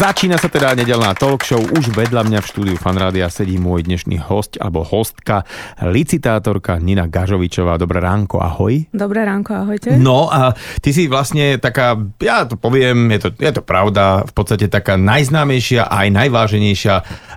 Začína sa teda nedelná talk show. Už vedľa mňa v štúdiu Fanrádia sedí môj dnešný host alebo hostka, licitátorka Nina Gažovičová. Dobré ránko, ahoj. Dobré ránko, ahojte. No a ty si vlastne taká, ja to poviem, je to, je to pravda, v podstate taká najznámejšia a aj najváženejšia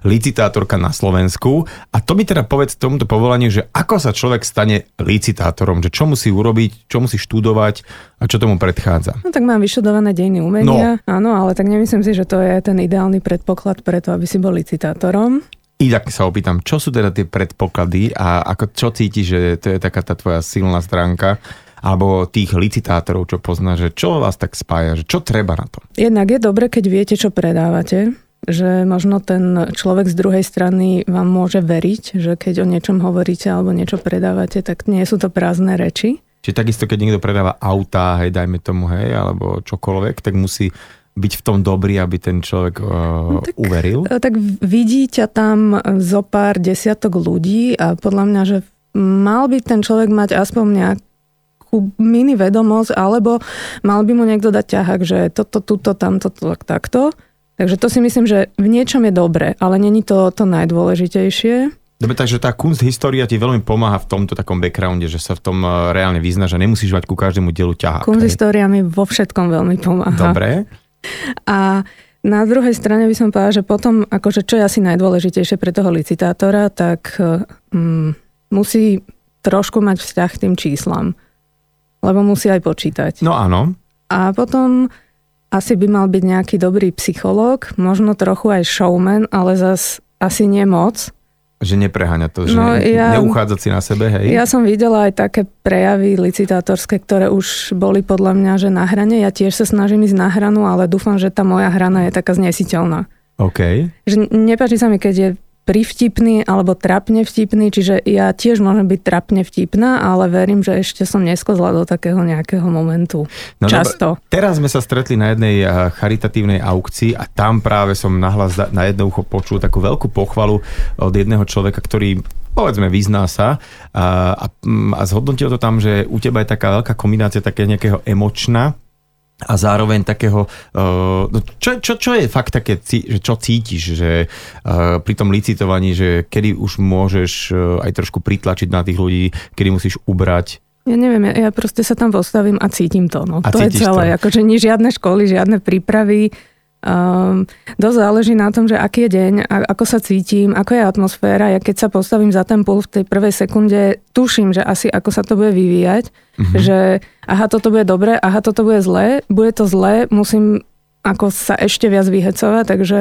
licitátorka na Slovensku. A to mi teda povedz tomuto povolaniu, že ako sa človek stane licitátorom, že čo musí urobiť, čo musí študovať a čo tomu predchádza. No tak mám vyštudované dejiny umenia, no. áno, ale tak nemyslím si, že to je ten ideálny predpoklad preto, aby si bol licitátorom. Inak sa opýtam, čo sú teda tie predpoklady a ako, čo cítiš, že to je taká tá tvoja silná stránka alebo tých licitátorov, čo pozná, že čo vás tak spája, že čo treba na to? Jednak je dobre, keď viete, čo predávate, že možno ten človek z druhej strany vám môže veriť, že keď o niečom hovoríte alebo niečo predávate, tak nie sú to prázdne reči. Čiže takisto, keď niekto predáva autá, hej, dajme tomu, hej, alebo čokoľvek, tak musí byť v tom dobrý, aby ten človek uh, tak, uveril? E, tak vidí ťa tam zo pár desiatok ľudí a podľa mňa, že mal by ten človek mať aspoň nejakú mini vedomosť, alebo mal by mu niekto dať ťahák, že toto, tuto, tamto, tak, takto. Takže to si myslím, že v niečom je dobre, ale není to to najdôležitejšie. Dobre, takže tá kunst história ti veľmi pomáha v tomto takom backgrounde, že sa v tom reálne vyzna, že nemusíš mať ku každému dielu ťahák. Kunst história mi vo všetkom veľmi pomáha. Dobre. A na druhej strane by som povedala, že potom, akože čo je asi najdôležitejšie pre toho licitátora, tak mm, musí trošku mať vzťah k tým číslam. Lebo musí aj počítať. No áno. A potom asi by mal byť nejaký dobrý psychológ, možno trochu aj showman, ale zas asi nie moc, že nepreháňa to, že no, ja, neuchádzať si na sebe, hej? Ja som videla aj také prejavy licitátorské, ktoré už boli podľa mňa, že na hrane. Ja tiež sa snažím ísť na hranu, ale dúfam, že tá moja hrana je taká znesiteľná. OK. Že nepáči sa mi, keď je privtipný alebo trapne vtipný, čiže ja tiež môžem byť trapne vtipná, ale verím, že ešte som neskozla do takého nejakého momentu. No, Často. No, teraz sme sa stretli na jednej eh, charitatívnej aukcii a tam práve som nahlas na jedno ucho počul takú veľkú pochvalu od jedného človeka, ktorý povedzme, vyzná sa a, a, a zhodnotil to tam, že u teba je taká veľká kombinácia také nejakého emočna a zároveň takého, uh, čo, čo, čo je fakt také, čo cítiš, že uh, pri tom licitovaní, že kedy už môžeš uh, aj trošku pritlačiť na tých ľudí, kedy musíš ubrať? Ja neviem, ja, ja proste sa tam postavím a cítim to. No. A to je celé, to. akože nie žiadne školy, žiadne prípravy, Um, dosť záleží na tom, že aký je deň, a, ako sa cítim, ako je atmosféra. Ja keď sa postavím za ten pult v tej prvej sekunde, tuším, že asi ako sa to bude vyvíjať, mm-hmm. že aha, toto bude dobre, aha, toto bude zlé, bude to zlé, musím ako sa ešte viac vyhecovať, takže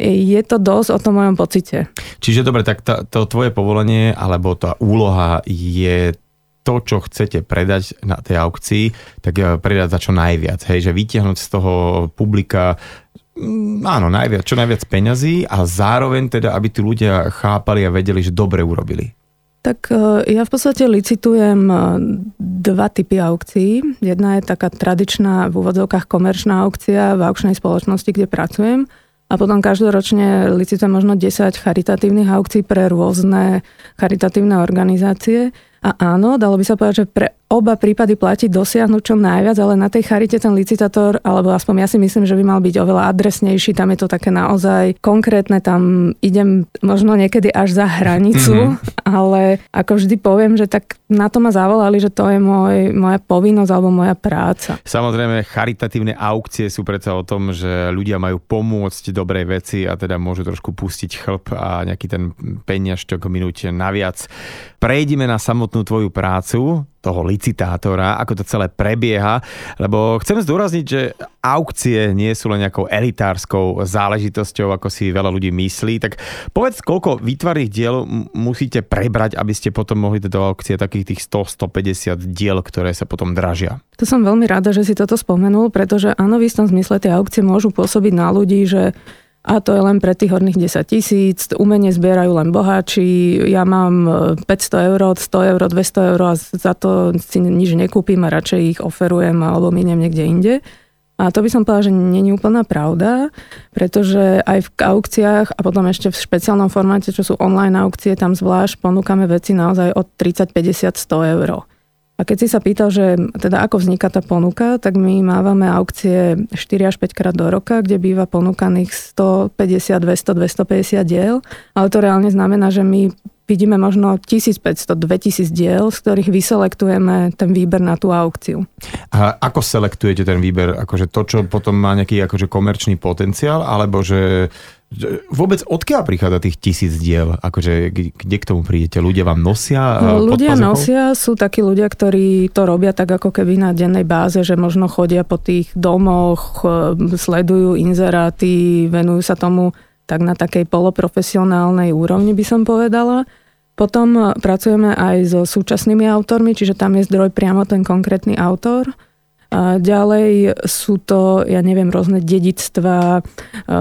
je to dosť o tom mojom pocite. Čiže dobre, tak to, to tvoje povolenie alebo tá úloha je to, čo chcete predať na tej aukcii, tak eh, predať za čo najviac. Hej, že vytiahnuť z toho publika áno, najviac, čo najviac peňazí a zároveň teda, aby tí ľudia chápali a vedeli, že dobre urobili. Tak e, ja v podstate licitujem e, dva typy aukcií. Jedna je taká tradičná v úvodzovkách komerčná aukcia v aukčnej spoločnosti, kde pracujem. A potom každoročne licitujem možno 10 charitatívnych aukcií pre rôzne charitatívne organizácie. A áno, dalo by sa povedať, že pre oba prípady platí dosiahnuť čo najviac, ale na tej charite ten licitátor, alebo aspoň ja si myslím, že by mal byť oveľa adresnejší, tam je to také naozaj konkrétne, tam idem možno niekedy až za hranicu, mm-hmm. ale ako vždy poviem, že tak na to ma zavolali, že to je môj, moja povinnosť alebo moja práca. Samozrejme, charitatívne aukcie sú predsa o tom, že ľudia majú pomôcť dobrej veci a teda môžu trošku pustiť chlp a nejaký ten peniažťok minúť naviac. Prejdime na samotnú tvoju prácu toho licitátora, ako to celé prebieha, lebo chcem zdôrazniť, že aukcie nie sú len nejakou elitárskou záležitosťou, ako si veľa ľudí myslí, tak povedz, koľko výtvarných diel musíte prebrať, aby ste potom mohli do aukcie takých tých 100-150 diel, ktoré sa potom dražia. To som veľmi rada, že si toto spomenul, pretože áno, v istom zmysle tie aukcie môžu pôsobiť na ľudí, že a to je len pre tých horných 10 tisíc, umenie zbierajú len boháči, ja mám 500 eur, 100 eur, 200 eur a za to si nič nekúpim a radšej ich oferujem alebo miniem niekde inde. A to by som povedala, že nie je úplná pravda, pretože aj v aukciách a potom ešte v špeciálnom formáte, čo sú online aukcie, tam zvlášť ponúkame veci naozaj od 30, 50, 100 eur. A keď si sa pýtal, že teda ako vzniká tá ponuka, tak my mávame aukcie 4 až 5 krát do roka, kde býva ponúkaných 150, 200, 250 diel, ale to reálne znamená, že my vidíme možno 1500, 2000 diel, z ktorých vyselektujeme ten výber na tú aukciu. A ako selektujete ten výber? Akože to, čo potom má nejaký akože komerčný potenciál, alebo že Vôbec odkiaľ prichádza tých tisíc diel? Akože, kde k tomu prídete? Ľudia vám nosia? No, ľudia nosia, sú takí ľudia, ktorí to robia tak ako keby na dennej báze, že možno chodia po tých domoch, e, sledujú inzeráty, venujú sa tomu tak na takej poloprofesionálnej úrovni by som povedala. Potom e, pracujeme aj so súčasnými autormi, čiže tam je zdroj priamo ten konkrétny autor. A ďalej sú to, ja neviem, rôzne dedictvá, e,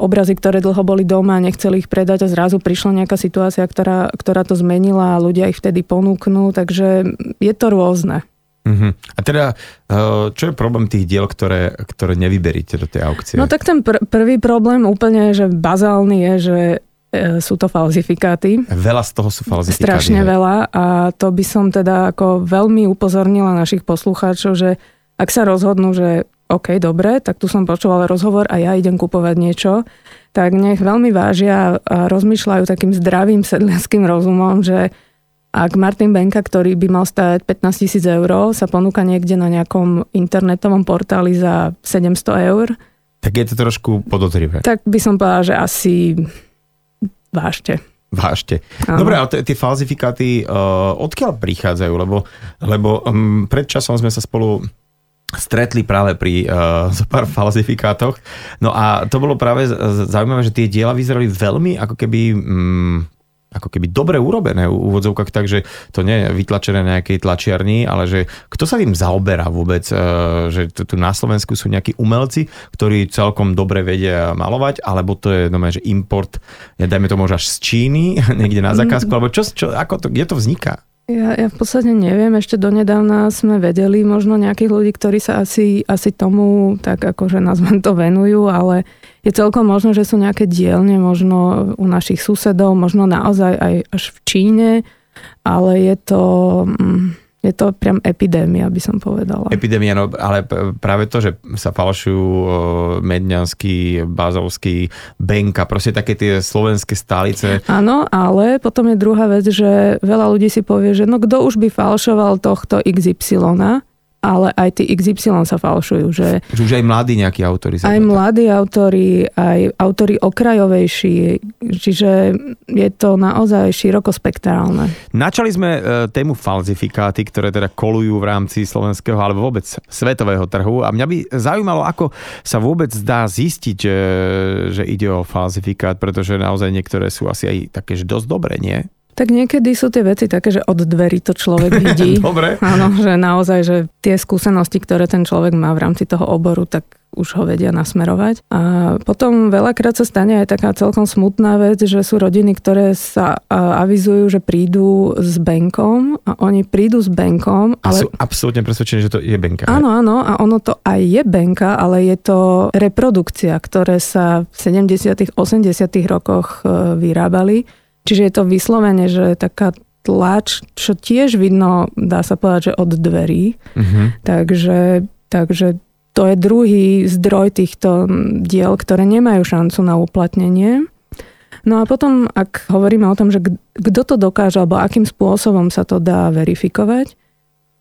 obrazy, ktoré dlho boli doma a nechceli ich predať a zrazu prišla nejaká situácia, ktorá, ktorá to zmenila a ľudia ich vtedy ponúknú, takže je to rôzne. Uh-huh. A teda, e, čo je problém tých diel, ktoré, ktoré nevyberíte do tej aukcie? No tak ten pr- prvý problém úplne, že bazálny je, že e, sú to falzifikáty. Veľa z toho sú falzifikáty. Strašne veľa a to by som teda ako veľmi upozornila našich poslucháčov, že ak sa rozhodnú, že OK, dobre, tak tu som počúvala rozhovor a ja idem kupovať niečo, tak nech veľmi vážia a rozmýšľajú takým zdravým sedliackým rozumom, že ak Martin Benka, ktorý by mal stať 15 tisíc eur, sa ponúka niekde na nejakom internetovom portáli za 700 eur, tak je to trošku podozrivé. Tak by som povedala, že asi vážte. Vážte. Dobre, ale tie falzifikáty uh, odkiaľ prichádzajú? Lebo, lebo um, pred časom sme sa spolu stretli práve pri uh, pár falzifikátoch. No a to bolo práve zaujímavé, že tie diela vyzerali veľmi ako keby... Um, ako keby dobre urobené v úvodzovkách, takže to nie je vytlačené nejakej tlačiarni, ale že kto sa tým zaoberá vôbec, uh, že tu, na Slovensku sú nejakí umelci, ktorí celkom dobre vedia malovať, alebo to je no, že import, ja dajme to možno až z Číny, niekde na zakázku, alebo čo, čo ako to, kde to vzniká? Ja, ja v podstate neviem, ešte donedávna sme vedeli možno nejakých ľudí, ktorí sa asi, asi tomu tak akože nazvem to venujú, ale je celkom možno, že sú nejaké dielne možno u našich susedov, možno naozaj aj až v Číne, ale je to... Mm, je to priam epidémia, by som povedala. Epidémia, no ale práve to, že sa falšujú Medňanský, Bázovský, Benka, proste také tie slovenské stálice. Áno, ale potom je druhá vec, že veľa ľudí si povie, že no kto už by falšoval tohto XY, ale aj tí XY sa falšujú. Že, že už aj mladí nejakí autori. Aj mladí autori, aj autori okrajovejší, čiže je to naozaj širokospektrálne. Načali sme e, tému falzifikáty, ktoré teda kolujú v rámci slovenského alebo vôbec svetového trhu a mňa by zaujímalo, ako sa vôbec dá zistiť, že, že ide o falzifikát, pretože naozaj niektoré sú asi aj také, že dosť dobré, nie? Tak niekedy sú tie veci také, že od dverí to človek vidí. Dobre. Áno, že naozaj, že tie skúsenosti, ktoré ten človek má v rámci toho oboru, tak už ho vedia nasmerovať. A potom veľakrát sa stane aj taká celkom smutná vec, že sú rodiny, ktoré sa avizujú, že prídu s bankom a oni prídu s bankom. Ale... A sú absolútne presvedčení, že to je banka. Áno, áno, a ono to aj je banka, ale je to reprodukcia, ktoré sa v 70 80 rokoch e, vyrábali Čiže je to vyslovene, že taká tlač, čo tiež vidno, dá sa povedať, že od dverí. Uh-huh. Takže, takže to je druhý zdroj týchto diel, ktoré nemajú šancu na uplatnenie. No a potom, ak hovoríme o tom, že kto to dokáže, alebo akým spôsobom sa to dá verifikovať,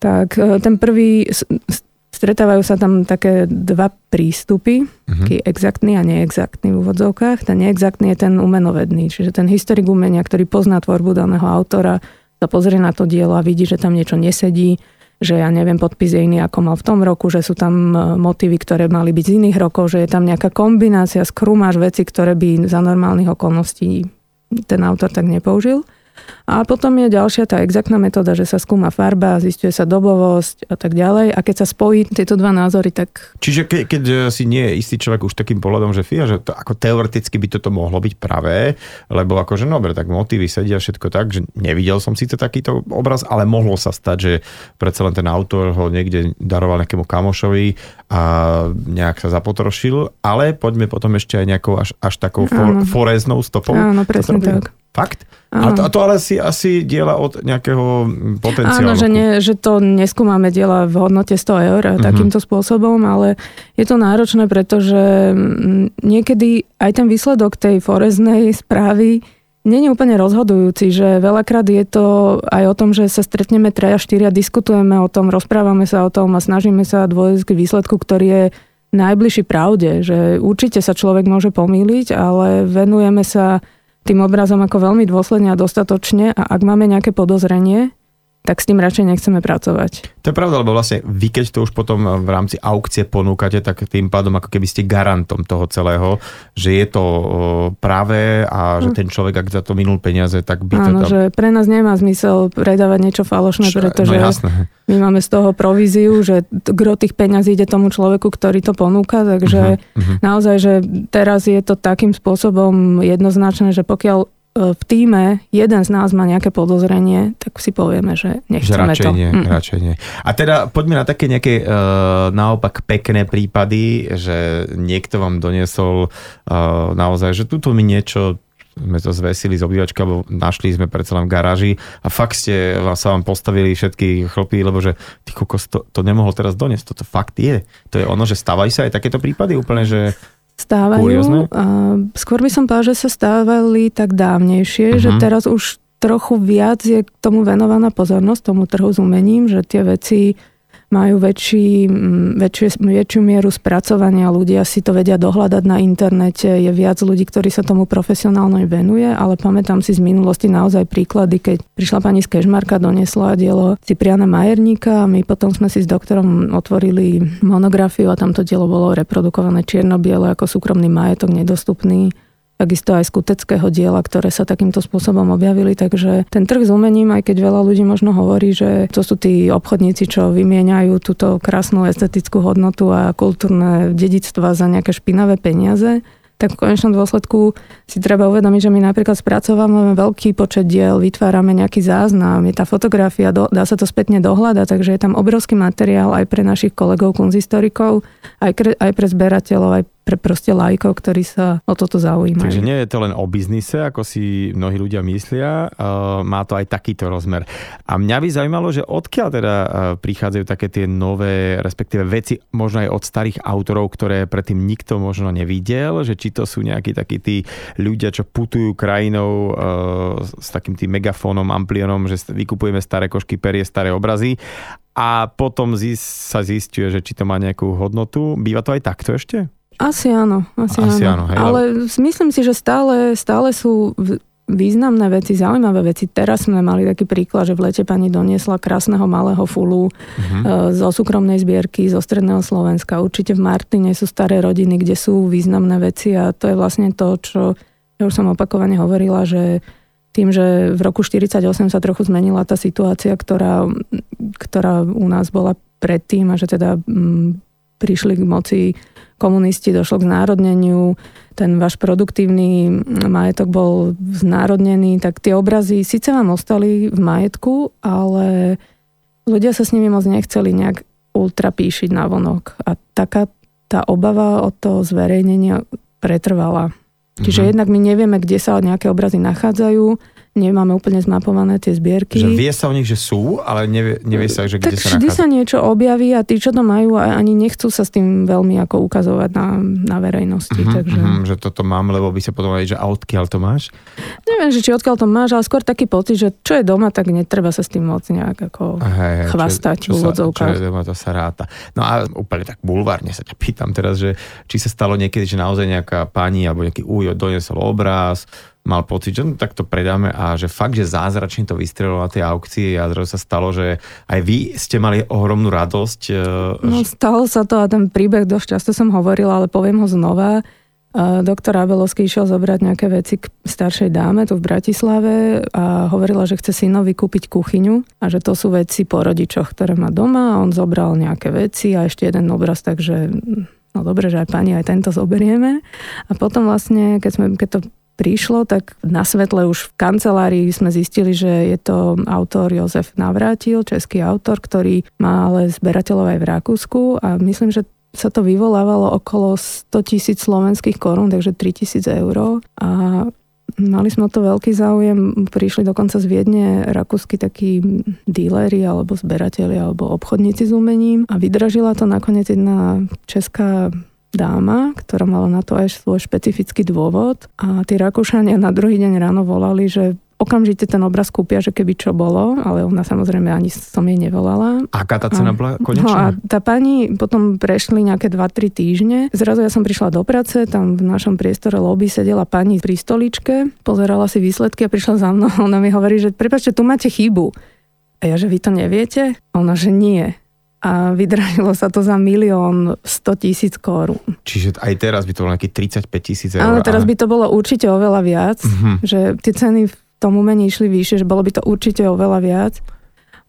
tak e, ten prvý Stretávajú sa tam také dva prístupy, uh-huh. taký exaktný a neexaktný v úvodzovkách. Ten neexaktný je ten umenovedný, čiže ten historik umenia, ktorý pozná tvorbu daného autora, sa pozrie na to dielo a vidí, že tam niečo nesedí, že ja neviem, podpis je iný ako mal v tom roku, že sú tam e, motívy, ktoré mali byť z iných rokov, že je tam nejaká kombinácia, skrúmaš veci, ktoré by za normálnych okolností ten autor tak nepoužil. A potom je ďalšia tá exaktná metóda, že sa skúma farba, zistuje sa dobovosť a tak ďalej. A keď sa spojí tieto dva názory, tak... Čiže ke, keď e, si nie je istý človek už takým pohľadom, že fia, že to, ako teoreticky by toto mohlo byť pravé, lebo akože no, dobre, tak motívy sedia všetko tak, že nevidel som síce takýto obraz, ale mohlo sa stať, že predsa len ten autor ho niekde daroval nejakému kamošovi a nejak sa zapotrošil, ale poďme potom ešte aj nejakou až, až takou for, foreznou stopou. Áno, presne tak. Fakt? A to, a to ale si asi diela od nejakého potenciálu. Áno, že, nie, že to neskúmame diela v hodnote 100 eur uh-huh. takýmto spôsobom, ale je to náročné, pretože niekedy aj ten výsledok tej foreznej správy je úplne rozhodujúci, že veľakrát je to aj o tom, že sa stretneme treja, štyria, diskutujeme o tom, rozprávame sa o tom a snažíme sa dôjsť k výsledku, ktorý je najbližší pravde, že určite sa človek môže pomýliť, ale venujeme sa tým obrazom ako veľmi dôsledne a dostatočne a ak máme nejaké podozrenie, tak s tým radšej nechceme pracovať. To je pravda, lebo vlastne vy keď to už potom v rámci aukcie ponúkate, tak tým pádom ako keby ste garantom toho celého, že je to práve a že hm. ten človek, ak za to minul peniaze, tak by Áno, to tam... že pre nás nemá zmysel predávať niečo falošné, Čo, pretože no my máme z toho províziu, že gro tých peňazí ide tomu človeku, ktorý to ponúka, takže uh-huh, uh-huh. naozaj, že teraz je to takým spôsobom jednoznačné, že pokiaľ v týme jeden z nás má nejaké podozrenie, tak si povieme, že nechceme že radšej to. Nie, mm. radšej nie. A teda poďme na také nejaké uh, naopak pekné prípady, že niekto vám doniesol uh, naozaj, že tuto mi niečo sme to zvesili z obývačky, alebo našli sme predsa len v garáži a fakt ste sa vám postavili všetky chlopy, lebo že ty kokos, to, to nemohol teraz doniesť, toto fakt je. To je ono, že stávajú sa aj takéto prípady úplne, že stávajú. A skôr by som povedala, že sa stávali tak dávnejšie, uh-huh. že mhm. teraz už trochu viac je k tomu venovaná pozornosť, tomu trhu s umením, že tie veci majú väčší, väčšiu, väčšiu mieru spracovania, ľudia si to vedia dohľadať na internete, je viac ľudí, ktorí sa tomu profesionálne venuje, ale pamätám si z minulosti naozaj príklady, keď prišla pani z Kežmarka, donesla dielo Cipriana Majerníka a my potom sme si s doktorom otvorili monografiu a tamto dielo bolo reprodukované čierno-biele ako súkromný majetok nedostupný takisto aj skuteckého diela, ktoré sa takýmto spôsobom objavili. Takže ten trh s umením, aj keď veľa ľudí možno hovorí, že to sú tí obchodníci, čo vymieňajú túto krásnu estetickú hodnotu a kultúrne dedictva za nejaké špinavé peniaze, tak v konečnom dôsledku si treba uvedomiť, že my napríklad spracovávame veľký počet diel, vytvárame nejaký záznam, je tá fotografia, dá sa to spätne dohľadať, takže je tam obrovský materiál aj pre našich kolegov kunzistorikov, aj, aj pre zberateľov, aj pre proste lajkov, ktorí sa o toto zaujímajú. Takže nie je to len o biznise, ako si mnohí ľudia myslia, má to aj takýto rozmer. A mňa by zaujímalo, že odkiaľ teda prichádzajú také tie nové, respektíve veci možno aj od starých autorov, ktoré predtým nikto možno nevidel, že či to sú nejakí takí tí ľudia, čo putujú krajinou s takým tým megafónom, amplionom, že vykupujeme staré košky, perie, staré obrazy a potom sa zistuje, že či to má nejakú hodnotu. Býva to aj takto ešte? Asi áno, asi, asi áno. áno hej, ale myslím si, že stále, stále sú významné veci, zaujímavé veci. Teraz sme mali taký príklad, že v lete pani doniesla krásneho malého fulu uh-huh. zo súkromnej zbierky zo stredného Slovenska. Určite v Martine sú staré rodiny, kde sú významné veci a to je vlastne to, čo ja už som opakovane hovorila, že tým, že v roku 1948 sa trochu zmenila tá situácia, ktorá, ktorá u nás bola predtým a že teda prišli k moci komunisti, došlo k znárodneniu, ten váš produktívny majetok bol znárodnený, tak tie obrazy síce vám ostali v majetku, ale ľudia sa s nimi moc nechceli nejak ultra píšiť na vonok. A taká tá obava o to zverejnenie pretrvala. Čiže mm-hmm. jednak my nevieme, kde sa nejaké obrazy nachádzajú, nemáme úplne zmapované tie zbierky. Že vie sa o nich, že sú, ale nevie, nevie sa, že kde tak sa vždy sa niečo objaví a tí, čo to majú, ani nechcú sa s tým veľmi ako ukazovať na, na verejnosti. Uh-huh, takže... uh-huh, že toto mám, lebo by sa potom vedieť, že a odkiaľ to máš? Neviem, že či odkiaľ to máš, ale skôr taký pocit, že čo je doma, tak netreba sa s tým moc nejak ako hej, chvastať čo, čo, sa, čo je doma, to sa ráta. No a úplne tak bulvárne sa ťa pýtam teraz, že či sa stalo niekedy, že naozaj nejaká pani alebo nejaký újo donesol obraz, mal pocit, že no, tak to predáme a že fakt, že zázračne to vystrelilo na tej aukcii a zrazu sa stalo, že aj vy ste mali ohromnú radosť. E, no stalo sa to a ten príbeh dosť často som hovorila, ale poviem ho znova. Doktor Abelovský išiel zobrať nejaké veci k staršej dáme tu v Bratislave a hovorila, že chce synovi kúpiť kuchyňu a že to sú veci po rodičoch, ktoré má doma a on zobral nejaké veci a ešte jeden obraz, takže no dobre, že aj pani aj tento zoberieme. A potom vlastne, keď, sme, keď to prišlo, tak na svetle už v kancelárii sme zistili, že je to autor Jozef Navrátil, český autor, ktorý má ale zberateľov aj v Rakúsku a myslím, že sa to vyvolávalo okolo 100 tisíc slovenských korún, takže 3 tisíc eur. A mali sme o to veľký záujem. Prišli dokonca z Viedne rakúsky takí díleri alebo zberatelia alebo obchodníci s umením a vydražila to nakoniec jedna česká dáma, ktorá mala na to aj svoj špecifický dôvod a tí Rakúšania na druhý deň ráno volali, že okamžite ten obraz kúpia, že keby čo bolo, ale ona samozrejme ani som jej nevolala. Aká tá cena bola konečná? No a tá pani potom prešli nejaké 2-3 týždne. Zrazu ja som prišla do práce, tam v našom priestore lobby sedela pani pri stoličke, pozerala si výsledky a prišla za mnou. Ona mi hovorí, že prepačte, tu máte chybu. A ja, že vy to neviete? Ona, že nie a vydražilo sa to za milión 100 tisíc korún. Čiže aj teraz by to bolo nejakých 35 tisíc eur. Áno, teraz by to bolo určite oveľa viac, uh-huh. že tie ceny v tom umení išli vyššie, že bolo by to určite oveľa viac.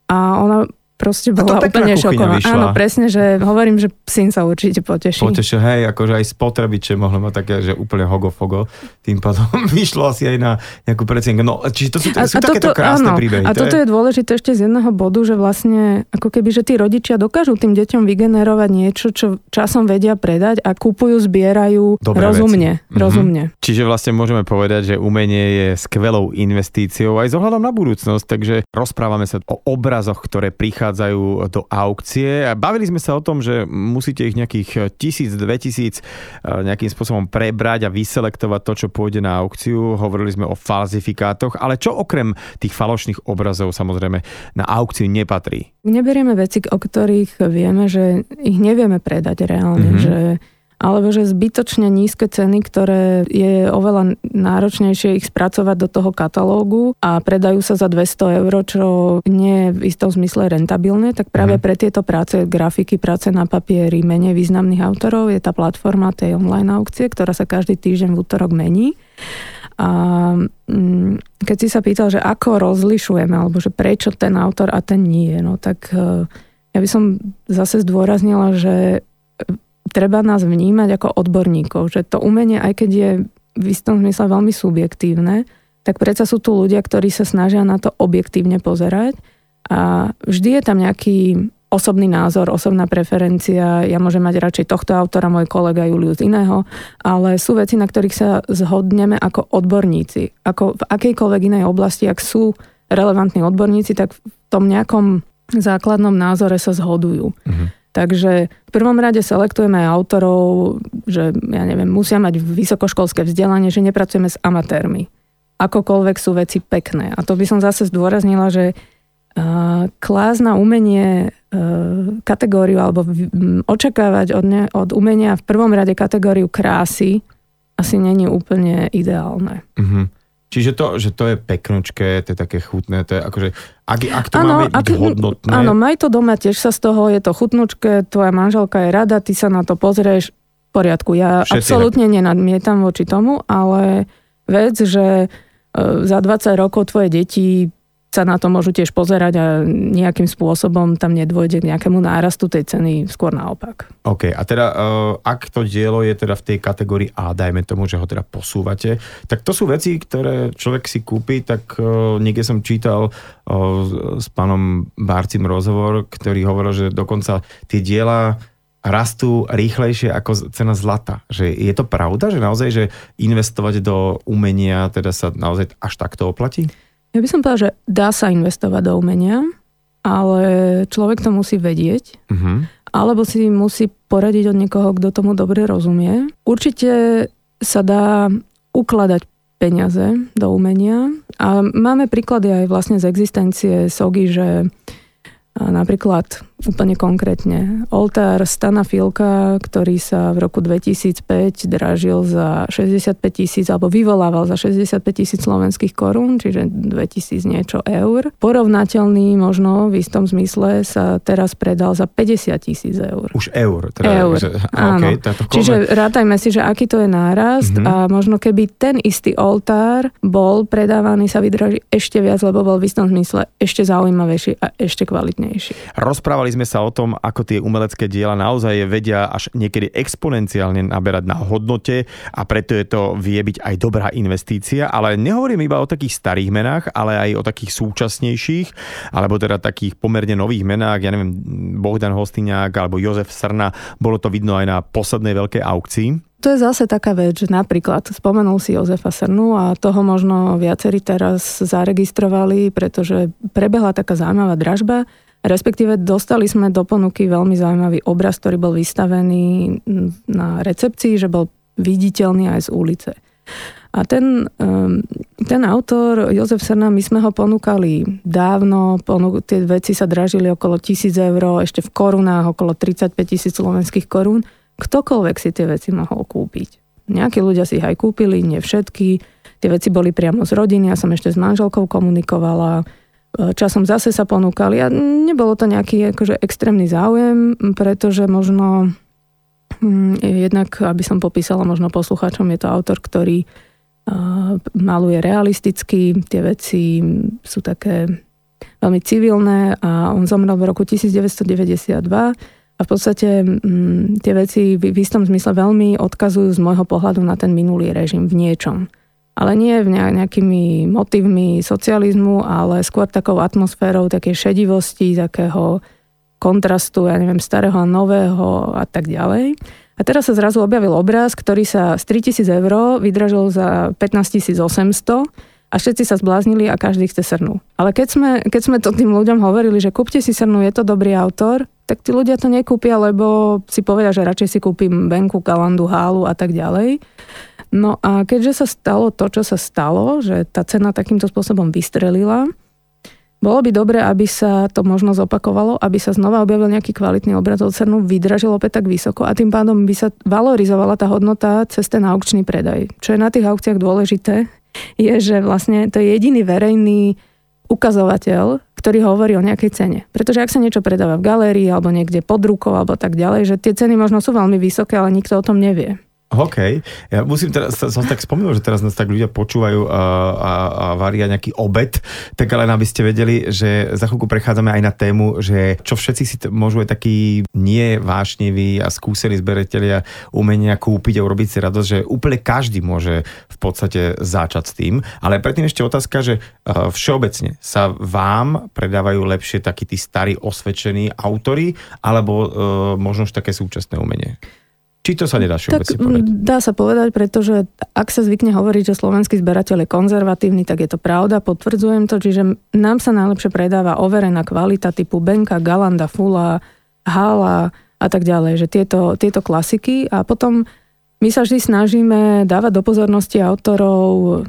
A ona proste bola úplne šokovaná. Áno, presne, že hovorím, že syn sa určite poteší. Potešil, hej, akože aj spotrebiče mohli mať také, že úplne hogo-fogo. Tým potom vyšlo asi aj na nejakú precienku. No, čiže to sú, a, sú a takéto toto, krásne áno, príbehy. A toto je... je dôležité ešte z jedného bodu, že vlastne ako keby, že tí rodičia dokážu tým deťom vygenerovať niečo, čo časom vedia predať a kúpujú, zbierajú Dobré rozumne. Veci. rozumne. Mhm. Čiže vlastne môžeme povedať, že umenie je skvelou investíciou aj z ohľadom na budúcnosť, takže rozprávame sa o obrazoch, ktoré prichádzajú prichádzajú do aukcie. Bavili sme sa o tom, že musíte ich nejakých tisíc, dve tisíc eh, nejakým spôsobom prebrať a vyselektovať to, čo pôjde na aukciu. Hovorili sme o falzifikátoch, ale čo okrem tých falošných obrazov samozrejme na aukciu nepatrí? Neberieme veci, o ktorých vieme, že ich nevieme predať reálne, mm-hmm. že alebo že zbytočne nízke ceny, ktoré je oveľa náročnejšie ich spracovať do toho katalógu a predajú sa za 200 eur, čo nie je v istom zmysle rentabilné, tak práve mm. pre tieto práce, grafiky, práce na papieri, menej významných autorov je tá platforma tej online aukcie, ktorá sa každý týždeň v útorok mení. A mm, keď si sa pýtal, že ako rozlišujeme, alebo že prečo ten autor a ten nie, no tak e, ja by som zase zdôraznila, že treba nás vnímať ako odborníkov, že to umenie, aj keď je v istom zmysle veľmi subjektívne, tak predsa sú tu ľudia, ktorí sa snažia na to objektívne pozerať a vždy je tam nejaký osobný názor, osobná preferencia, ja môžem mať radšej tohto autora, môj kolega Julius iného, ale sú veci, na ktorých sa zhodneme ako odborníci. Ako v akejkoľvek inej oblasti, ak sú relevantní odborníci, tak v tom nejakom základnom názore sa zhodujú. Uh-huh. Takže v prvom rade selektujeme autorov, že ja neviem, musia mať vysokoškolské vzdelanie, že nepracujeme s amatérmi. Akokoľvek sú veci pekné. A to by som zase zdôraznila, že klás na umenie kategóriu alebo očakávať od, ne, od umenia v prvom rade kategóriu krásy asi není úplne ideálne. Mm-hmm. Čiže to, že to je peknočké, to je také chutné, to je akože, ak, ak to ano, máme ak, hodnotné... Áno, maj to doma, tiež sa z toho, je to chutnočké, tvoja manželka je rada, ty sa na to pozrieš, v poriadku. Ja Všetci absolútne tak. nenadmietam voči tomu, ale vec, že e, za 20 rokov tvoje deti sa na to môžu tiež pozerať a nejakým spôsobom tam nedôjde k nejakému nárastu tej ceny, skôr naopak. OK, a teda uh, ak to dielo je teda v tej kategórii A, dajme tomu, že ho teda posúvate, tak to sú veci, ktoré človek si kúpi, tak uh, niekde som čítal uh, s pánom Bárcim rozhovor, ktorý hovoril, že dokonca tie diela rastú rýchlejšie ako cena zlata. Že je to pravda, že naozaj, že investovať do umenia teda sa naozaj až takto oplatí? Ja by som povedala, že dá sa investovať do umenia, ale človek to musí vedieť, uh-huh. alebo si musí poradiť od niekoho, kto tomu dobre rozumie. Určite sa dá ukladať peniaze do umenia a máme príklady aj vlastne z existencie SOGI, že napríklad úplne konkrétne. Oltár Stana Filka, ktorý sa v roku 2005 dražil za 65 tisíc, alebo vyvolával za 65 tisíc slovenských korún, čiže 2000 niečo eur. Porovnateľný možno v istom zmysle sa teraz predal za 50 tisíc eur. Už eur. Teda, eur, že, áno. Okay, čiže rátajme si, že aký to je nárast mm-hmm. a možno keby ten istý oltár bol predávaný, sa vydraží ešte viac, lebo bol v istom zmysle ešte zaujímavejší a ešte kvalitnejší. Rozprávali rozprávali sme sa o tom, ako tie umelecké diela naozaj vedia až niekedy exponenciálne naberať na hodnote a preto je to vie byť aj dobrá investícia, ale nehovorím iba o takých starých menách, ale aj o takých súčasnejších, alebo teda takých pomerne nových menách, ja neviem, Bohdan Hostiňák alebo Jozef Srna, bolo to vidno aj na poslednej veľkej aukcii. To je zase taká vec, že napríklad spomenul si Jozefa Srnu a toho možno viacerí teraz zaregistrovali, pretože prebehla taká zaujímavá dražba, respektíve dostali sme do ponuky veľmi zaujímavý obraz, ktorý bol vystavený na recepcii, že bol viditeľný aj z ulice. A ten, ehm, ten autor, Jozef Srna, my sme ho ponúkali dávno, ponú, tie veci sa dražili okolo 1000 eur, ešte v korunách okolo 35 tisíc slovenských korún ktokoľvek si tie veci mohol kúpiť. Nejakí ľudia si ich aj kúpili, nie všetky. Tie veci boli priamo z rodiny, ja som ešte s manželkou komunikovala, časom zase sa ponúkali a nebolo to nejaký akože extrémny záujem, pretože možno hm, jednak, aby som popísala možno poslucháčom, je to autor, ktorý uh, maluje realisticky, tie veci sú také veľmi civilné a on zomrel v roku 1992 a v podstate mm, tie veci v, v istom zmysle veľmi odkazujú z môjho pohľadu na ten minulý režim v niečom. Ale nie nejakými motivmi socializmu, ale skôr takou atmosférou takej šedivosti, takého kontrastu, ja neviem, starého a nového a tak ďalej. A teraz sa zrazu objavil obraz, ktorý sa z 3000 eur vydražil za 15 800 a všetci sa zbláznili a každý chce srnu. Ale keď sme, keď sme to tým ľuďom hovorili, že kúpte si srnu, je to dobrý autor, tak tí ľudia to nekúpia, lebo si povedia, že radšej si kúpim Benku, Kalandu, Hálu a tak ďalej. No a keďže sa stalo to, čo sa stalo, že tá cena takýmto spôsobom vystrelila, bolo by dobre, aby sa to možno zopakovalo, aby sa znova objavil nejaký kvalitný obrad od CERNu, vydražil opäť tak vysoko a tým pádom by sa valorizovala tá hodnota cez ten aukčný predaj. Čo je na tých aukciách dôležité, je, že vlastne to je jediný verejný ukazovateľ, ktorý hovorí o nejakej cene. Pretože ak sa niečo predáva v galérii alebo niekde pod rukou alebo tak ďalej, že tie ceny možno sú veľmi vysoké, ale nikto o tom nevie. OK. Ja musím teraz, som tak spomenul, že teraz nás tak ľudia počúvajú a, a, a varia nejaký obed, tak ale aby ste vedeli, že za chvíľku prechádzame aj na tému, že čo všetci si t- môžu aj takí nie vášniví a skúsení zberiteľia umenia kúpiť a urobiť si radosť, že úplne každý môže v podstate začať s tým. Ale predtým ešte otázka, že všeobecne sa vám predávajú lepšie takí tí starí osvedčení autory alebo uh, možno už také súčasné umenie? Či to sa nedá všeobecne tak, povedať? Dá sa povedať, pretože ak sa zvykne hovoriť, že slovenský zberateľ je konzervatívny, tak je to pravda, potvrdzujem to, čiže nám sa najlepšie predáva overená kvalita typu Benka, Galanda, Fula, Hala a tak ďalej, že tieto, tieto klasiky. A potom my sa vždy snažíme dávať do pozornosti autorov,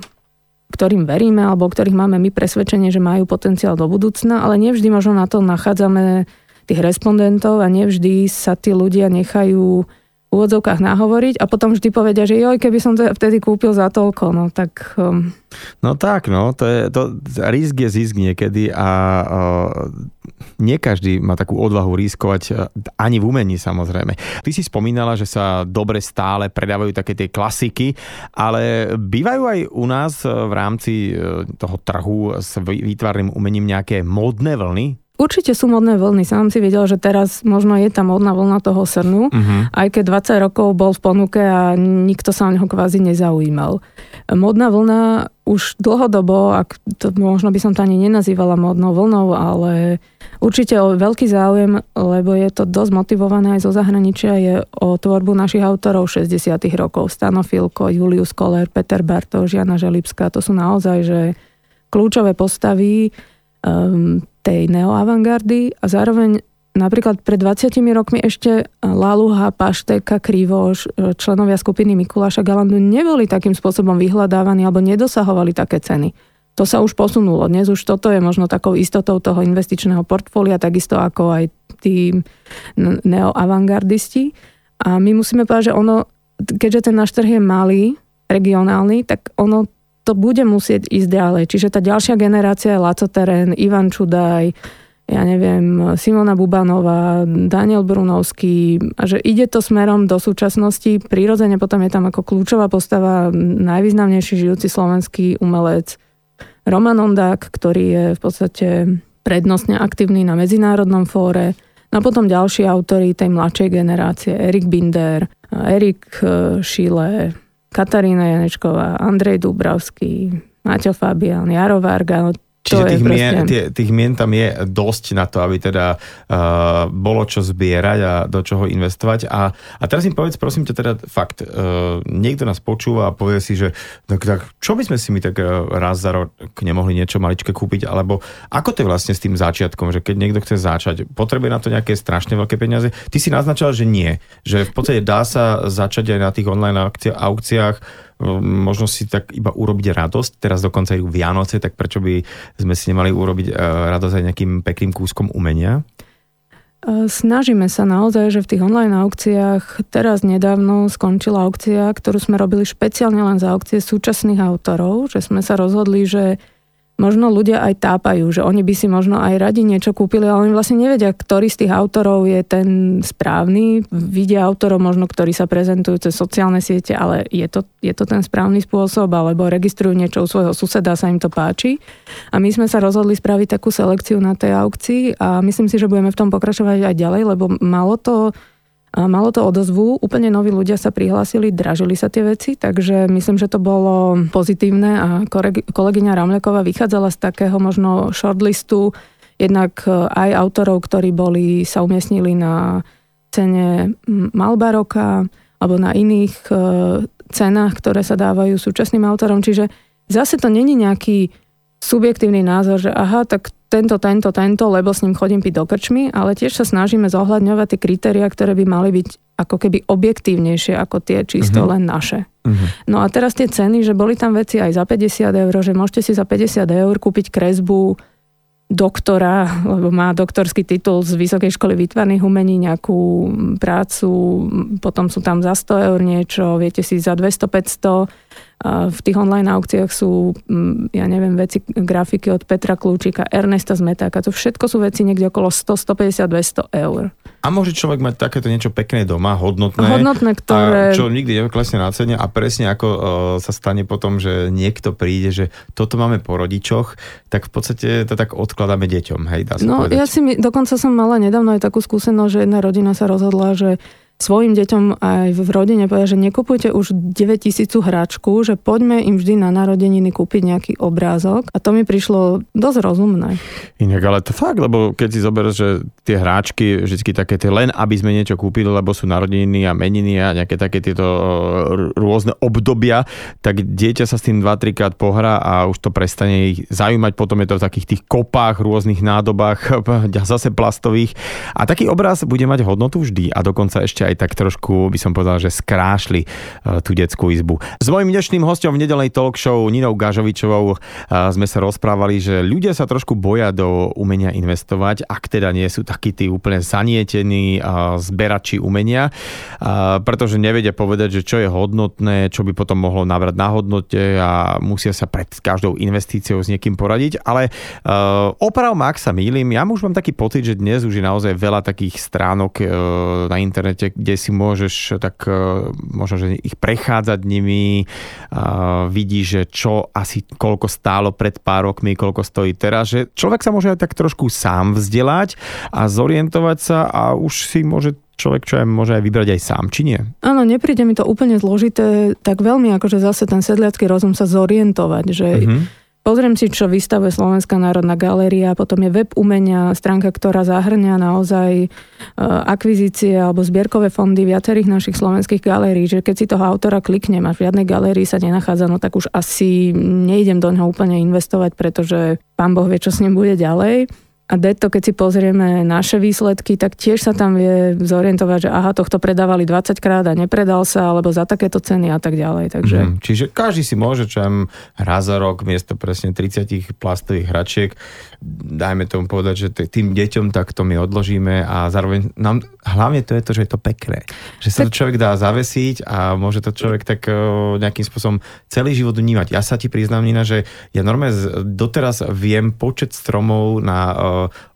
ktorým veríme alebo ktorých máme my presvedčenie, že majú potenciál do budúcna, ale nevždy možno na to nachádzame tých respondentov a nevždy sa tí ľudia nechajú úvodzovkách nahovoriť a potom vždy povedia, že joj, keby som to vtedy kúpil za toľko, no tak... Um... No tak, no, to je, to, risk je zisk niekedy a uh, nie každý má takú odvahu riskovať uh, ani v umení samozrejme. Ty si spomínala, že sa dobre stále predávajú také tie klasiky, ale bývajú aj u nás uh, v rámci uh, toho trhu s výtvarným umením nejaké módne vlny? Určite sú modné vlny. Sám si vedel, že teraz možno je tá modná vlna toho srnu, uh-huh. aj keď 20 rokov bol v ponuke a nikto sa o neho kvázi nezaujímal. Modná vlna už dlhodobo, ak to, možno by som to ani nenazývala modnou vlnou, ale určite o veľký záujem, lebo je to dosť motivované aj zo zahraničia, je o tvorbu našich autorov 60 rokov. Stano Filko, Julius Koller, Peter Bartoš, Jana Želipská, to sú naozaj že kľúčové postavy um, tej neoavangardy a zároveň napríklad pred 20 rokmi ešte Laluha, Pašteka, Krivoš, e, členovia skupiny Mikuláša Galandu neboli takým spôsobom vyhľadávaní alebo nedosahovali také ceny. To sa už posunulo. Dnes už toto je možno takou istotou toho investičného portfólia, takisto ako aj tí neoavangardisti. A my musíme povedať, že ono, keďže ten náš trh je malý, regionálny, tak ono to bude musieť ísť ďalej. Čiže tá ďalšia generácia je Laco Terén, Ivan Čudaj, ja neviem, Simona Bubanová, Daniel Brunovský a že ide to smerom do súčasnosti. Prirodzene potom je tam ako kľúčová postava najvýznamnejší žijúci slovenský umelec Roman Ondák, ktorý je v podstate prednostne aktívny na medzinárodnom fóre. No a potom ďalší autory tej mladšej generácie, Erik Binder, Erik Šile, Katarína Janečková, Andrej Dubravský, Maťo Fabian, Jaro Varga, Čiže tých, mien, tie, tých mien tam je dosť na to, aby teda uh, bolo čo zbierať a do čoho investovať. A, a teraz im povedz, prosím ťa teda fakt, uh, niekto nás počúva a povie si, že tak, tak čo by sme si my tak uh, raz za rok nemohli niečo maličké kúpiť, alebo ako to je vlastne s tým začiatkom, že keď niekto chce začať, potrebuje na to nejaké strašne veľké peniaze? Ty si naznačal, že nie, že v podstate dá sa začať aj na tých online aukciách možno si tak iba urobiť radosť. Teraz dokonca idú Vianoce, tak prečo by sme si nemali urobiť e, radosť aj nejakým pekným kúskom umenia? E, snažíme sa naozaj, že v tých online aukciách teraz nedávno skončila aukcia, ktorú sme robili špeciálne len za aukcie súčasných autorov, že sme sa rozhodli, že možno ľudia aj tápajú, že oni by si možno aj radi niečo kúpili, ale oni vlastne nevedia, ktorý z tých autorov je ten správny. Vidia autorov možno, ktorí sa prezentujú cez sociálne siete, ale je to, je to ten správny spôsob, alebo registrujú niečo u svojho suseda, sa im to páči. A my sme sa rozhodli spraviť takú selekciu na tej aukcii a myslím si, že budeme v tom pokračovať aj ďalej, lebo malo to a malo to odozvu, úplne noví ľudia sa prihlásili, dražili sa tie veci, takže myslím, že to bolo pozitívne a kolegyňa Ramleková vychádzala z takého možno shortlistu, jednak e, aj autorov, ktorí boli, sa umiestnili na cene Malbaroka alebo na iných e, cenách, ktoré sa dávajú súčasným autorom. Čiže zase to není nejaký subjektívny názor, že aha, tak tento, tento, tento, lebo s ním chodím piť do krčmy, ale tiež sa snažíme zohľadňovať tie kritéria, ktoré by mali byť ako keby objektívnejšie ako tie čisto uh-huh. len naše. Uh-huh. No a teraz tie ceny, že boli tam veci aj za 50 eur, že môžete si za 50 eur kúpiť kresbu doktora, lebo má doktorský titul z Vysokej školy výtvarných umení, nejakú prácu, potom sú tam za 100 eur niečo, viete si za 200-500 v tých online aukciách sú, mm, ja neviem, veci, grafiky od Petra Kľúčika, Ernesta Zmetáka, to všetko sú veci niekde okolo 100, 150, 200 eur. A môže človek mať takéto niečo pekné doma, hodnotné, hodnotné ktoré... a čo nikdy neklesne na cene a presne ako uh, sa stane potom, že niekto príde, že toto máme po rodičoch, tak v podstate to tak odkladáme deťom, hej, dá sa No povedať. ja si, dokonca som mala nedávno aj takú skúsenosť, že jedna rodina sa rozhodla, že svojim deťom aj v rodine povedať, že nekupujte už 9000 hračku, že poďme im vždy na narodeniny kúpiť nejaký obrázok. A to mi prišlo dosť rozumné. Inak, ale to fakt, lebo keď si zoberieš, že tie hráčky vždy také tie len, aby sme niečo kúpili, lebo sú narodeniny a meniny a nejaké také tieto rôzne obdobia, tak dieťa sa s tým 2-3 krát pohrá a už to prestane ich zaujímať, potom je to v takých tých kopách, rôznych nádobách, zase plastových. A taký obraz bude mať hodnotu vždy a dokonca ešte aj tak trošku, by som povedal, že skrášli e, tú detskú izbu. S mojím dnešným hostom v nedelnej talk show Ninou Gažovičovou e, sme sa rozprávali, že ľudia sa trošku boja do umenia investovať, ak teda nie sú takí tí úplne zanietení e, zberači umenia, pretože nevedia povedať, že čo je hodnotné, čo by potom mohlo nabrať na hodnote a musia sa pred každou investíciou s niekým poradiť, ale oprav ma, ak sa mýlim, ja už mám taký pocit, že dnes už je naozaj veľa takých stránok na internete, kde si môžeš tak e, možno, že ich prechádzať nimi, vidí, že čo asi koľko stálo pred pár rokmi, koľko stojí teraz, že človek sa môže aj tak trošku sám vzdelať a zorientovať sa a už si môže človek čo aj môže aj vybrať aj sám, či nie? Áno, nepríde mi to úplne zložité, tak veľmi akože zase ten sedliacký rozum sa zorientovať, že uh-huh Pozriem si, čo vystavuje Slovenská národná galéria, potom je web umenia, stránka, ktorá zahrňa naozaj e, akvizície alebo zbierkové fondy viacerých našich slovenských galérií, že keď si toho autora kliknem a v žiadnej galérii sa nenachádza, no tak už asi nejdem do neho úplne investovať, pretože pán Boh vie, čo s ním bude ďalej. A deto, keď si pozrieme naše výsledky, tak tiež sa tam vie zorientovať, že aha, tohto predávali 20 krát a nepredal sa, alebo za takéto ceny a tak ďalej. Takže... Mm, čiže každý si môže, čo raz za rok, miesto presne 30 plastových hračiek, dajme tomu povedať, že tým deťom takto my odložíme a zároveň nám, hlavne to je to, že je to pekné. Že sa tak... to človek dá zavesiť a môže to človek tak nejakým spôsobom celý život vnímať. Ja sa ti priznám, Nina, že ja normálne doteraz viem počet stromov na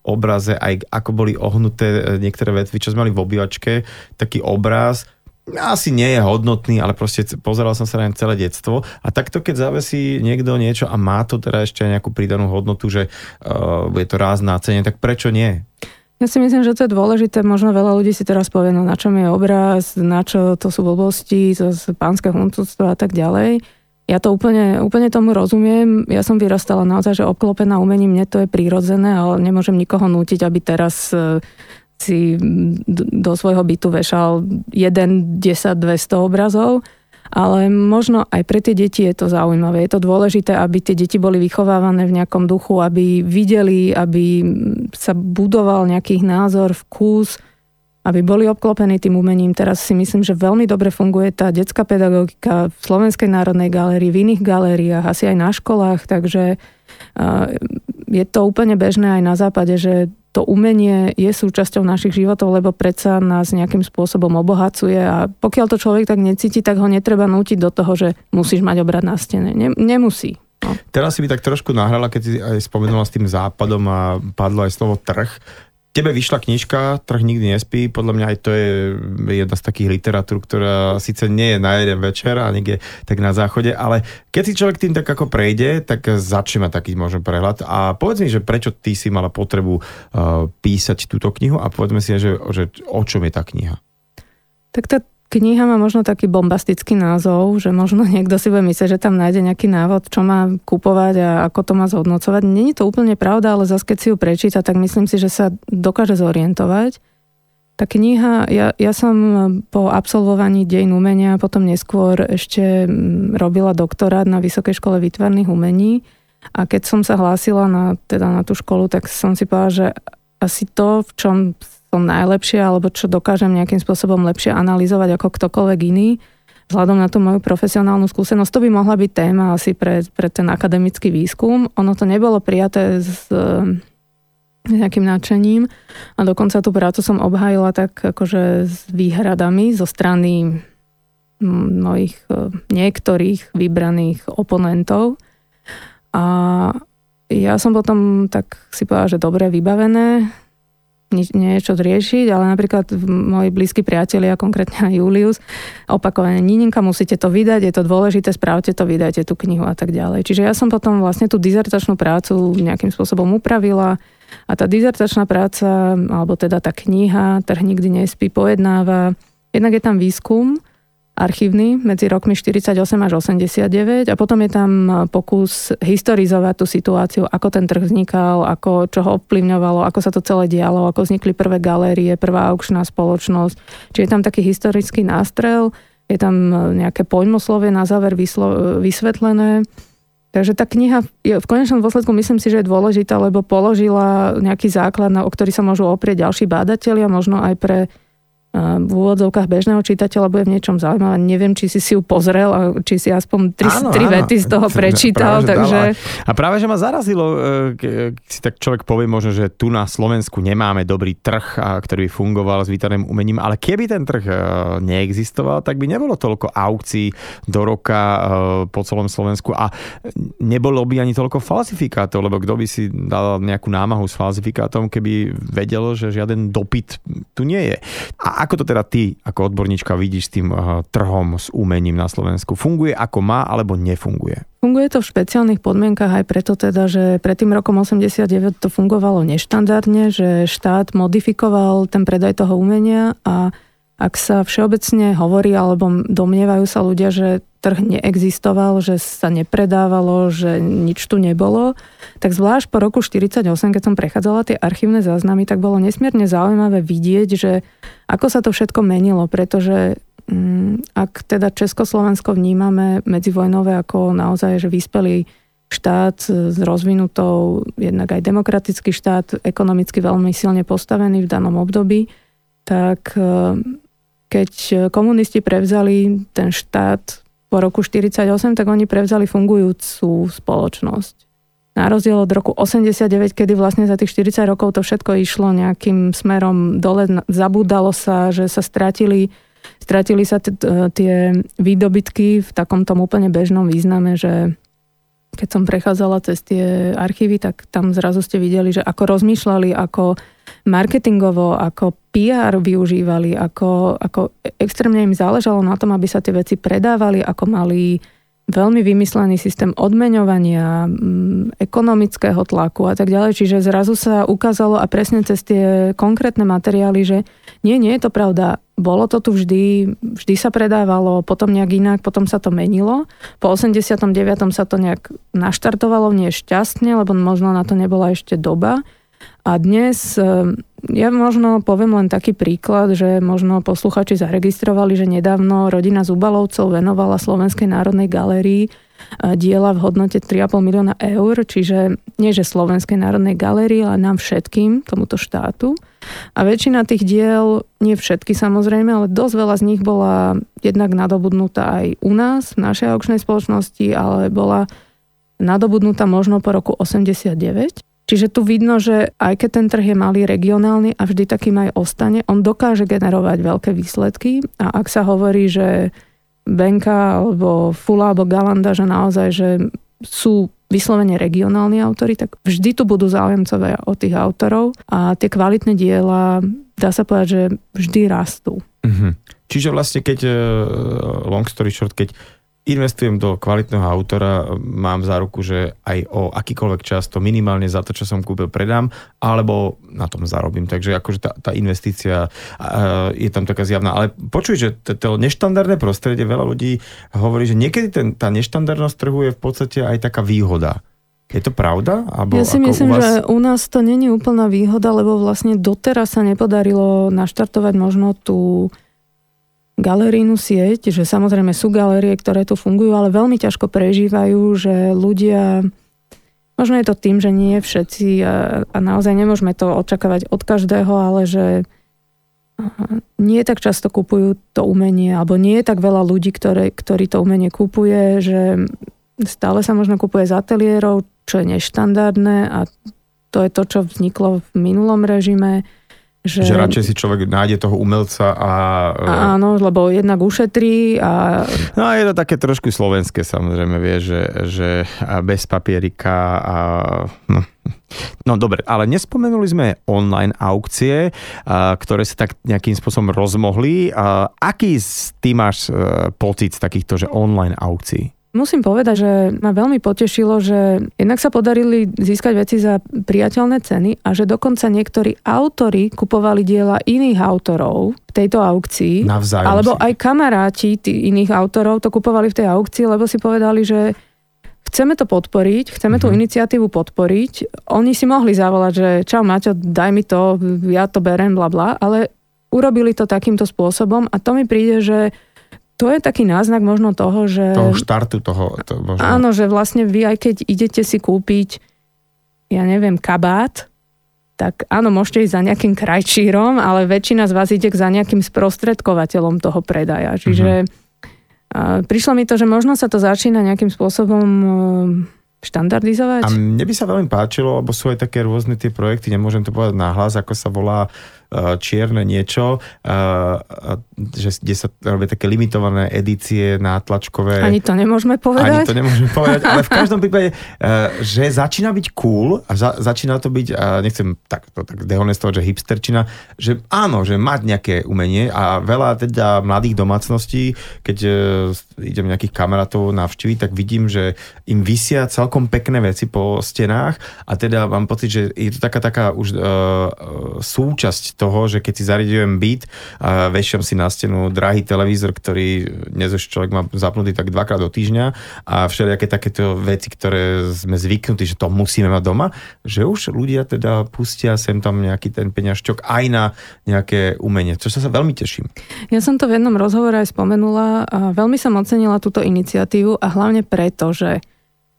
obraze, aj ako boli ohnuté e, niektoré vetvy, čo sme mali v obývačke, taký obraz, asi nie je hodnotný, ale proste pozeral som sa na celé detstvo a takto keď zavesí niekto niečo a má to teda ešte nejakú pridanú hodnotu, že uh, bude to ráz na cene, tak prečo nie? Ja si myslím, že to je dôležité. Možno veľa ľudí si teraz povie, no na čom je obraz, na čo to sú blbosti, to z pánske huncúctvo a tak ďalej. Ja to úplne, úplne tomu rozumiem. Ja som vyrastala naozaj, že obklopená umením, mne to je prírodzené, ale nemôžem nikoho nútiť, aby teraz e, si do svojho bytu vešal 1, 10, 200 obrazov ale možno aj pre tie deti je to zaujímavé. Je to dôležité, aby tie deti boli vychovávané v nejakom duchu, aby videli, aby sa budoval nejaký názor, vkus, aby boli obklopení tým umením. Teraz si myslím, že veľmi dobre funguje tá detská pedagogika v Slovenskej národnej galérii, v iných galériách, asi aj na školách, takže je to úplne bežné aj na západe, že to umenie je súčasťou našich životov, lebo predsa nás nejakým spôsobom obohacuje a pokiaľ to človek tak necíti, tak ho netreba nútiť do toho, že musíš mať obrad na stene. Ne, nemusí. No. Teraz si by tak trošku nahrala, keď si aj spomenula s tým západom a padlo aj slovo trh. Tebe vyšla knižka Trh nikdy nespí, podľa mňa aj to je jedna z takých literatúr, ktorá síce nie je na jeden večer a niekde tak na záchode, ale keď si človek tým tak ako prejde, tak začne mať taký možno prehľad. A povedz mi, že prečo ty si mala potrebu uh, písať túto knihu a povedzme si, že, že o čom je tá kniha? Tak tá Kniha má možno taký bombastický názov, že možno niekto si bude myslieť, že tam nájde nejaký návod, čo má kupovať a ako to má zhodnocovať. Není to úplne pravda, ale zase keď si ju prečíta, tak myslím si, že sa dokáže zorientovať. Tá kniha, ja, ja som po absolvovaní dejn umenia potom neskôr ešte mm, robila doktorát na Vysokej škole výtvarných umení a keď som sa hlásila na, teda na tú školu, tak som si povedala, že asi to, v čom som najlepšie alebo čo dokážem nejakým spôsobom lepšie analyzovať ako ktokoľvek iný, vzhľadom na tú moju profesionálnu skúsenosť, to by mohla byť téma asi pre, pre ten akademický výskum. Ono to nebolo prijaté s, nejakým nadšením a dokonca tú prácu som obhájila tak akože s výhradami zo strany mojich e, niektorých vybraných oponentov. A ja som potom tak si povedala, že dobre vybavené, niečo riešiť, ale napríklad moji blízki priatelia, konkrétne aj Julius, opakovane, Nininka, musíte to vydať, je to dôležité, správte to, vydajte tú knihu a tak ďalej. Čiže ja som potom vlastne tú dizertačnú prácu nejakým spôsobom upravila a tá dizertačná práca, alebo teda tá kniha, Trh nikdy nespí, pojednáva, jednak je tam výskum, archívny medzi rokmi 48 až 89 a potom je tam pokus historizovať tú situáciu, ako ten trh vznikal, ako, čo ho ovplyvňovalo, ako sa to celé dialo, ako vznikli prvé galérie, prvá aukčná spoločnosť. Čiže je tam taký historický nástrel, je tam nejaké pojmoslovie na záver vyslo, vysvetlené. Takže tá kniha je, v konečnom dôsledku myslím si, že je dôležitá, lebo položila nejaký základ, na, o ktorý sa môžu oprieť ďalší bádatelia, možno aj pre v úvodzovkách bežného čitateľa bude v niečom zaujímavé. Neviem, či si si ju pozrel a či si aspoň tri, áno, tri áno. vety z toho prečítal. Práve, takže... A práve, že ma zarazilo, e, keď si tak človek povie možno, že tu na Slovensku nemáme dobrý trh, ktorý by fungoval s výtarným umením, ale keby ten trh e, neexistoval, tak by nebolo toľko aukcií do roka e, po celom Slovensku a nebolo by ani toľko falsifikátov, lebo kto by si dal nejakú námahu s falsifikátom, keby vedel, že žiaden dopyt tu nie je. A ako to teda ty, ako odborníčka, vidíš s tým uh, trhom, s umením na Slovensku? Funguje ako má, alebo nefunguje? Funguje to v špeciálnych podmienkach aj preto teda, že pred tým rokom 89 to fungovalo neštandardne, že štát modifikoval ten predaj toho umenia a ak sa všeobecne hovorí alebo domnievajú sa ľudia, že trh neexistoval, že sa nepredávalo, že nič tu nebolo, tak zvlášť po roku 48, keď som prechádzala tie archívne záznamy, tak bolo nesmierne zaujímavé vidieť, že ako sa to všetko menilo, pretože mm, ak teda Československo vnímame medzivojnové ako naozaj, že vyspelý štát s rozvinutou, jednak aj demokratický štát, ekonomicky veľmi silne postavený v danom období, tak keď komunisti prevzali ten štát po roku 1948, tak oni prevzali fungujúcu spoločnosť. Na rozdiel od roku 89, kedy vlastne za tých 40 rokov to všetko išlo nejakým smerom dole, zabúdalo sa, že sa stratili, stratili sa t- tie výdobytky v takom tom úplne bežnom význame, že keď som prechádzala cez tie archívy, tak tam zrazu ste videli, že ako rozmýšľali, ako marketingovo, ako PR využívali, ako, ako extrémne im záležalo na tom, aby sa tie veci predávali, ako mali veľmi vymyslený systém odmeňovania, mm, ekonomického tlaku a tak ďalej. Čiže zrazu sa ukázalo a presne cez tie konkrétne materiály, že nie, nie je to pravda. Bolo to tu vždy, vždy sa predávalo, potom nejak inak, potom sa to menilo. Po 89. sa to nejak naštartovalo, nie šťastne, lebo možno na to nebola ešte doba. A dnes, eh, ja možno poviem len taký príklad, že možno posluchači zaregistrovali, že nedávno rodina Zubalovcov venovala Slovenskej národnej galérii eh, diela v hodnote 3,5 milióna eur, čiže nie že Slovenskej národnej galérii, ale nám všetkým, tomuto štátu. A väčšina tých diel, nie všetky samozrejme, ale dosť veľa z nich bola jednak nadobudnutá aj u nás, v našej aukčnej spoločnosti, ale bola nadobudnutá možno po roku 89. Čiže tu vidno, že aj keď ten trh je malý, regionálny a vždy takým aj ostane, on dokáže generovať veľké výsledky a ak sa hovorí, že Benka alebo Fula alebo Galanda, že naozaj, že sú vyslovene regionálni autory, tak vždy tu budú záujemcové od tých autorov a tie kvalitné diela, dá sa povedať, že vždy rastú. Mm-hmm. Čiže vlastne keď, uh, long story short, keď investujem do kvalitného autora, mám za ruku, že aj o akýkoľvek čas to minimálne za to, čo som kúpil, predám, alebo na tom zarobím. Takže akože tá, tá investícia uh, je tam taká zjavná. Ale počuj, že to, to neštandardné prostredie, veľa ľudí hovorí, že niekedy ten, tá neštandardnosť trhu je v podstate aj taká výhoda. Je to pravda? Abo ja si myslím, vás... že u nás to není úplná výhoda, lebo vlastne doteraz sa nepodarilo naštartovať možno tú galerijnú sieť, že samozrejme sú galerie, ktoré tu fungujú, ale veľmi ťažko prežívajú, že ľudia, možno je to tým, že nie všetci a, a naozaj nemôžeme to očakávať od každého, ale že nie tak často kupujú to umenie, alebo nie je tak veľa ľudí, ktoré, ktorí to umenie kupuje, že stále sa možno kupuje z ateliérov, čo je neštandardné a to je to, čo vzniklo v minulom režime že, že radšej si človek nájde toho umelca a... a áno, lebo jednak ušetrí a... No a je to také trošku slovenské samozrejme, vie, že, že bez papierika a... No. No dobre, ale nespomenuli sme online aukcie, ktoré sa tak nejakým spôsobom rozmohli. Aký ty máš e, pocit z takýchto, že online aukcií? Musím povedať, že ma veľmi potešilo, že jednak sa podarili získať veci za priateľné ceny a že dokonca niektorí autory kupovali diela iných autorov v tejto aukcii. Navzájom alebo si. aj kamaráti iných autorov to kupovali v tej aukcii, lebo si povedali, že chceme to podporiť, chceme tú mhm. iniciatívu podporiť. Oni si mohli zavolať, že čau Maťo, daj mi to, ja to berem, bla bla, ale urobili to takýmto spôsobom a to mi príde, že to je taký náznak možno toho, že... Toho štartu toho. To možno... Áno, že vlastne vy aj keď idete si kúpiť, ja neviem, kabát, tak áno, môžete ísť za nejakým krajčírom, ale väčšina z vás ide za nejakým sprostredkovateľom toho predaja. Čiže mm-hmm. prišlo mi to, že možno sa to začína nejakým spôsobom štandardizovať. A mne by sa veľmi páčilo, lebo sú aj také rôzne tie projekty, nemôžem to povedať nahlas, ako sa volá uh, čierne niečo, uh, že, kde sa robia také limitované edície nátlačkové. Ani to nemôžeme povedať. Ani to nemôžeme povedať, ale v každom prípade, uh, že začína byť cool a za, začína to byť, nechcem tak, to, tak dehonestovať, že hipsterčina, že áno, že mať nejaké umenie a veľa teda mladých domácností, keď idem nejakých kamarátov navštíviť, tak vidím, že im vysia celkom celkom pekné veci po stenách a teda mám pocit, že je to taká taká už uh, súčasť toho, že keď si zariadujem byt a vešiam si na stenu drahý televízor, ktorý dnes už človek má zapnutý tak dvakrát do týždňa a všelijaké takéto veci, ktoré sme zvyknutí, že to musíme mať doma, že už ľudia teda pustia sem tam nejaký ten peňažčok aj na nejaké umenie, čo sa sa veľmi teším. Ja som to v jednom rozhovore aj spomenula a veľmi som ocenila túto iniciatívu a hlavne preto, že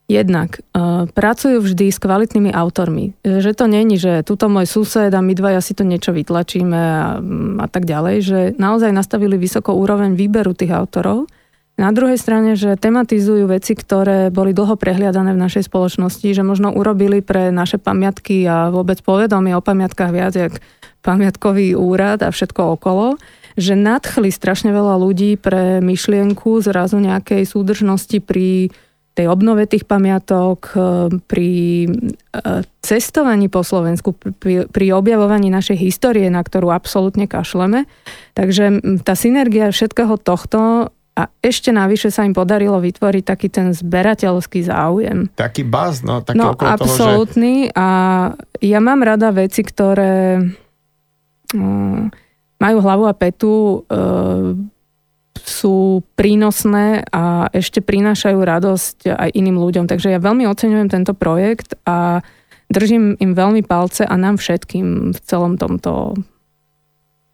Jednak uh, pracujú vždy s kvalitnými autormi. Že to není, že tuto môj sused a my dvaja si to niečo vytlačíme a, a tak ďalej, že naozaj nastavili vysokú úroveň výberu tých autorov. Na druhej strane, že tematizujú veci, ktoré boli dlho prehliadané v našej spoločnosti, že možno urobili pre naše pamiatky a vôbec povedomie o pamiatkách viac, jak pamiatkový úrad a všetko okolo že nadchli strašne veľa ľudí pre myšlienku zrazu nejakej súdržnosti pri tej obnove tých pamiatok, eh, pri eh, cestovaní po Slovensku, pri, objavovaní našej histórie, na ktorú absolútne kašleme. Takže tá synergia všetkého tohto a ešte navyše sa im podarilo vytvoriť taký ten zberateľský záujem. Taký baz, no, taký no okolo absolútny toho, že... a ja mám rada veci, ktoré um, majú hlavu a petu, uh, sú prínosné a ešte prinášajú radosť aj iným ľuďom. Takže ja veľmi oceňujem tento projekt a držím im veľmi palce a nám všetkým v celom tomto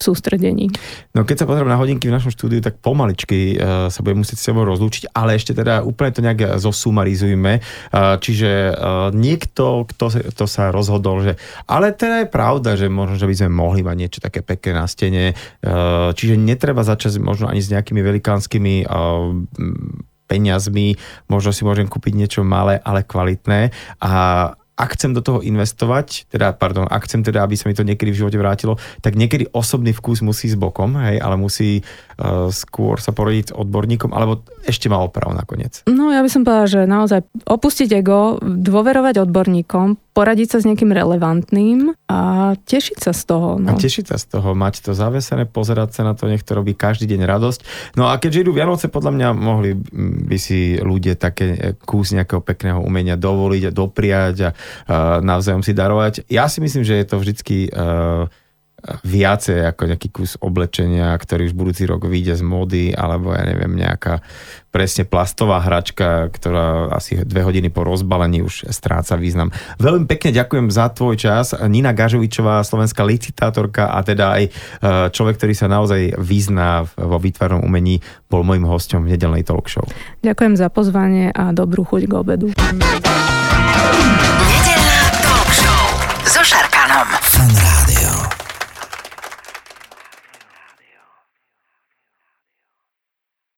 sústredení. No keď sa pozriem na hodinky v našom štúdiu, tak pomaličky uh, sa budem musieť s sebou rozlúčiť, ale ešte teda úplne to nejak zosumarizujme. Uh, čiže uh, niekto, kto, kto sa rozhodol, že ale teda je pravda, že možno, že by sme mohli mať niečo také pekné na stene, uh, čiže netreba začať možno ani s nejakými velikánskymi uh, peniazmi, možno si môžem kúpiť niečo malé, ale kvalitné a ak chcem do toho investovať, teda, pardon, ak chcem teda, aby sa mi to niekedy v živote vrátilo, tak niekedy osobný vkus musí s bokom, hej, ale musí uh, skôr sa porodiť s odborníkom, alebo ešte má oprav nakoniec. No ja by som povedala, že naozaj opustiť ego, dôverovať odborníkom, poradiť sa s niekým relevantným a tešiť sa z toho. No. A tešiť sa z toho, mať to zavesené, pozerať sa na to, nech to robí každý deň radosť. No a keďže idú Vianoce, podľa mňa mohli by si ľudia také e, kus nejakého pekného umenia dovoliť a dopriať a, a navzájom si darovať. Ja si myslím, že je to vždycky uh, viacej ako nejaký kus oblečenia, ktorý už budúci rok vyjde z mody, alebo ja neviem, nejaká presne plastová hračka, ktorá asi dve hodiny po rozbalení už stráca význam. Veľmi pekne ďakujem za tvoj čas. Nina Gažovičová, slovenská licitátorka a teda aj e, človek, ktorý sa naozaj vyzná vo výtvarnom umení, bol môjim hostom v nedelnej talk show. Ďakujem za pozvanie a dobrú chuť k obedu.